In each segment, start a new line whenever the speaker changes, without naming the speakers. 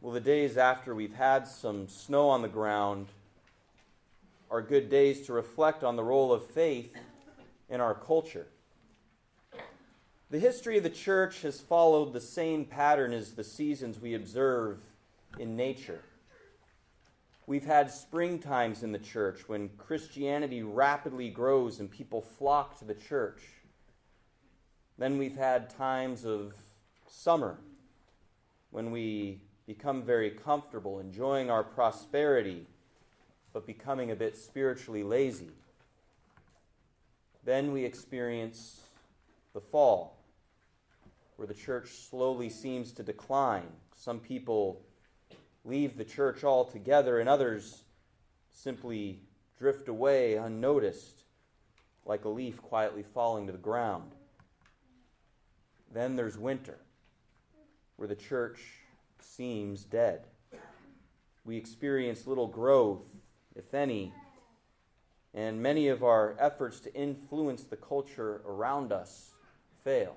Well, the days after we've had some snow on the ground are good days to reflect on the role of faith in our culture. The history of the church has followed the same pattern as the seasons we observe in nature. We've had spring times in the church when Christianity rapidly grows and people flock to the church. Then we've had times of summer when we become very comfortable, enjoying our prosperity, but becoming a bit spiritually lazy. Then we experience the fall, where the church slowly seems to decline. Some people leave the church altogether, and others simply drift away unnoticed, like a leaf quietly falling to the ground. Then there's winter, where the church seems dead. We experience little growth, if any, and many of our efforts to influence the culture around us fail.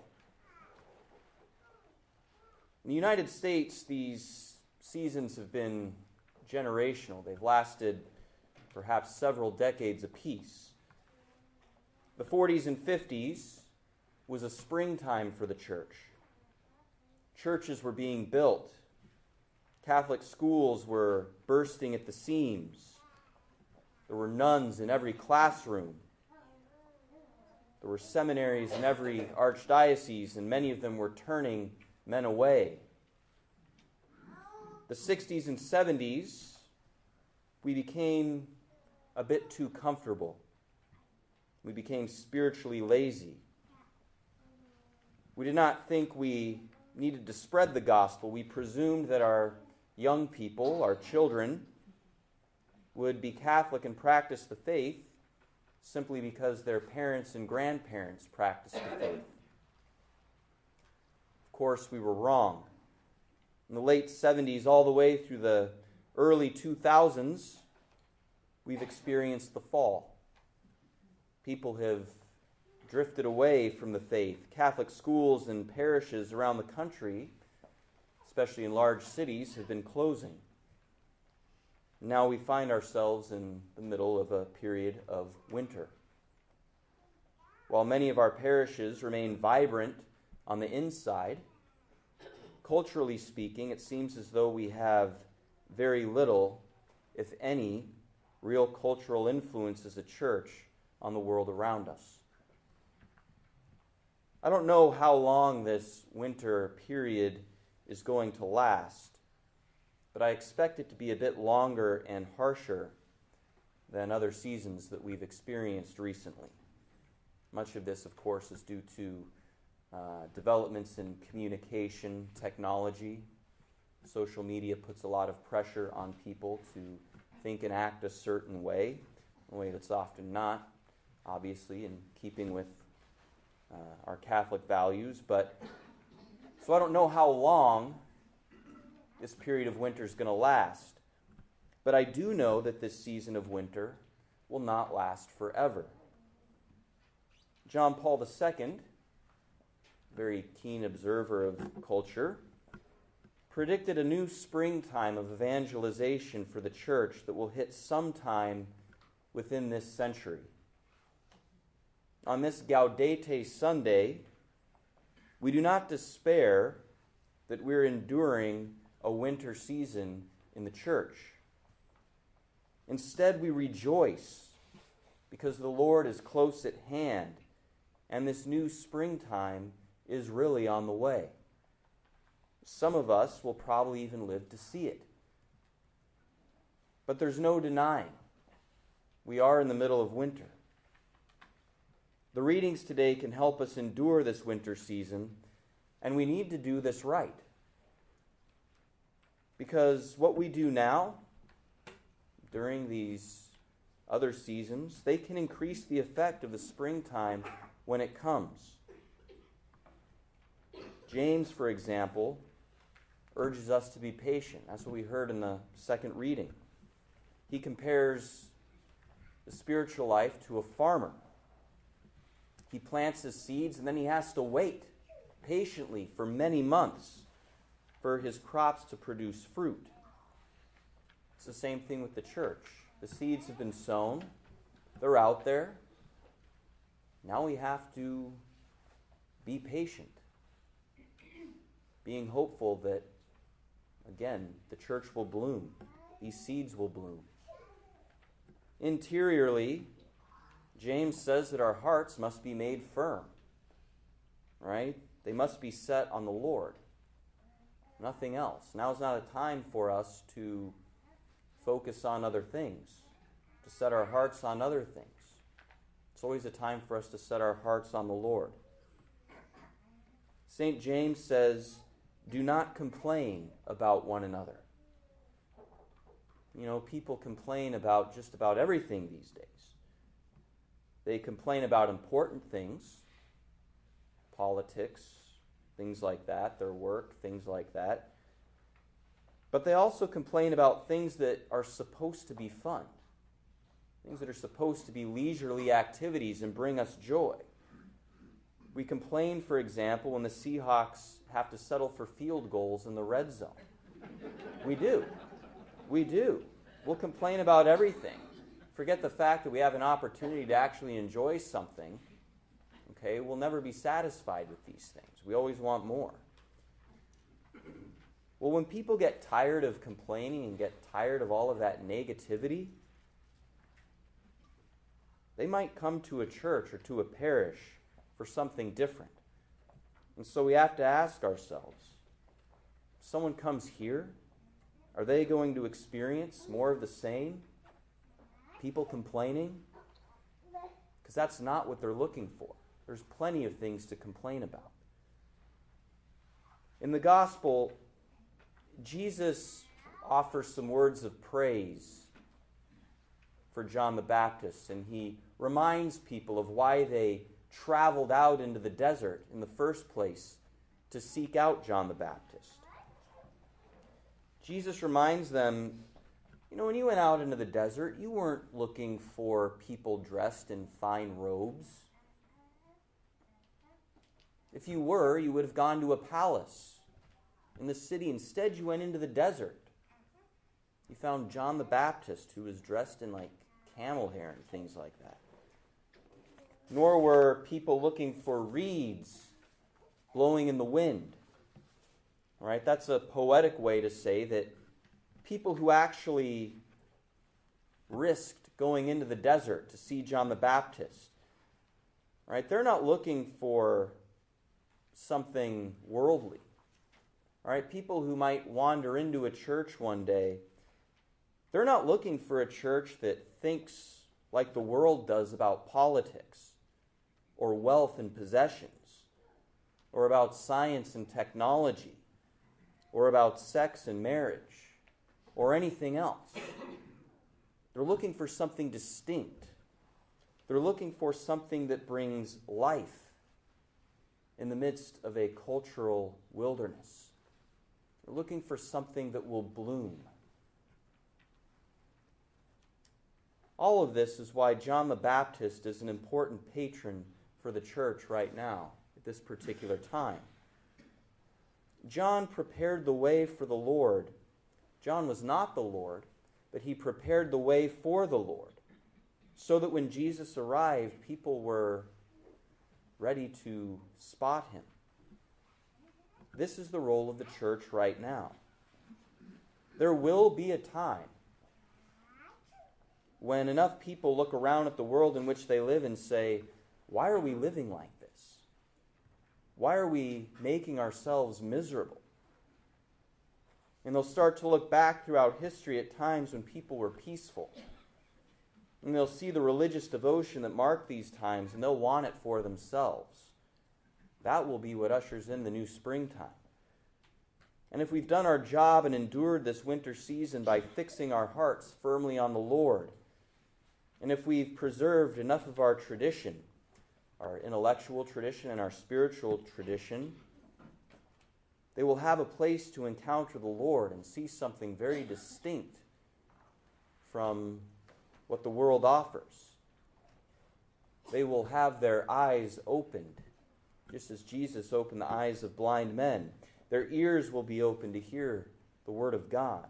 In the United States, these seasons have been generational. They've lasted perhaps several decades apiece. The 40s and 50s was a springtime for the church. Churches were being built, Catholic schools were bursting at the seams. There were nuns in every classroom. There were seminaries in every archdiocese, and many of them were turning men away. The 60s and 70s, we became a bit too comfortable. We became spiritually lazy. We did not think we needed to spread the gospel. We presumed that our young people, our children, would be Catholic and practice the faith simply because their parents and grandparents practiced the faith. Of course, we were wrong. In the late 70s, all the way through the early 2000s, we've experienced the fall. People have drifted away from the faith. Catholic schools and parishes around the country especially in large cities, have been closing. Now we find ourselves in the middle of a period of winter. While many of our parishes remain vibrant on the inside, culturally speaking, it seems as though we have very little, if any, real cultural influence as a church on the world around us. I don't know how long this winter period is going to last, but I expect it to be a bit longer and harsher than other seasons that we've experienced recently. Much of this, of course, is due to uh, developments in communication technology. Social media puts a lot of pressure on people to think and act a certain way, a way that's often not, obviously, in keeping with uh, our Catholic values, but so I don't know how long this period of winter is going to last. But I do know that this season of winter will not last forever. John Paul II, very keen observer of culture, predicted a new springtime of evangelization for the church that will hit sometime within this century. On this Gaudete Sunday, we do not despair that we're enduring a winter season in the church. Instead, we rejoice because the Lord is close at hand and this new springtime is really on the way. Some of us will probably even live to see it. But there's no denying we are in the middle of winter. The readings today can help us endure this winter season, and we need to do this right. Because what we do now, during these other seasons, they can increase the effect of the springtime when it comes. James, for example, urges us to be patient. That's what we heard in the second reading. He compares the spiritual life to a farmer he plants his seeds and then he has to wait patiently for many months for his crops to produce fruit. It's the same thing with the church. The seeds have been sown, they're out there. Now we have to be patient, being hopeful that, again, the church will bloom, these seeds will bloom. Interiorly, James says that our hearts must be made firm, right? They must be set on the Lord, nothing else. Now is not a time for us to focus on other things, to set our hearts on other things. It's always a time for us to set our hearts on the Lord. St. James says, Do not complain about one another. You know, people complain about just about everything these days. They complain about important things, politics, things like that, their work, things like that. But they also complain about things that are supposed to be fun, things that are supposed to be leisurely activities and bring us joy. We complain, for example, when the Seahawks have to settle for field goals in the red zone. We do. We do. We'll complain about everything. Forget the fact that we have an opportunity to actually enjoy something. Okay, we'll never be satisfied with these things. We always want more. Well, when people get tired of complaining and get tired of all of that negativity, they might come to a church or to a parish for something different. And so we have to ask ourselves if someone comes here, are they going to experience more of the same? People complaining? Because that's not what they're looking for. There's plenty of things to complain about. In the gospel, Jesus offers some words of praise for John the Baptist, and he reminds people of why they traveled out into the desert in the first place to seek out John the Baptist. Jesus reminds them you know, when you went out into the desert, you weren't looking for people dressed in fine robes. If you were, you would have gone to a palace in the city. Instead, you went into the desert. You found John the Baptist, who was dressed in like camel hair and things like that. Nor were people looking for reeds blowing in the wind. All right, that's a poetic way to say that people who actually risked going into the desert to see John the Baptist, right? they're not looking for something worldly. Right? people who might wander into a church one day, they're not looking for a church that thinks like the world does about politics or wealth and possessions or about science and technology or about sex and marriage or anything else. They're looking for something distinct. They're looking for something that brings life in the midst of a cultural wilderness. They're looking for something that will bloom. All of this is why John the Baptist is an important patron for the church right now, at this particular time. John prepared the way for the Lord. John was not the Lord, but he prepared the way for the Lord, so that when Jesus arrived, people were ready to spot him. This is the role of the church right now. There will be a time when enough people look around at the world in which they live and say, Why are we living like this? Why are we making ourselves miserable? And they'll start to look back throughout history at times when people were peaceful. And they'll see the religious devotion that marked these times, and they'll want it for themselves. That will be what ushers in the new springtime. And if we've done our job and endured this winter season by fixing our hearts firmly on the Lord, and if we've preserved enough of our tradition, our intellectual tradition and our spiritual tradition, they will have a place to encounter the Lord and see something very distinct from what the world offers. They will have their eyes opened just as Jesus opened the eyes of blind men. Their ears will be open to hear the Word of God.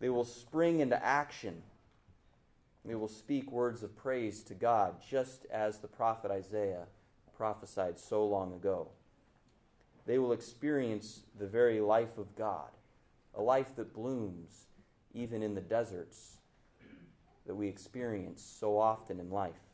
They will spring into action. They will speak words of praise to God, just as the prophet Isaiah prophesied so long ago. They will experience the very life of God, a life that blooms even in the deserts that we experience so often in life.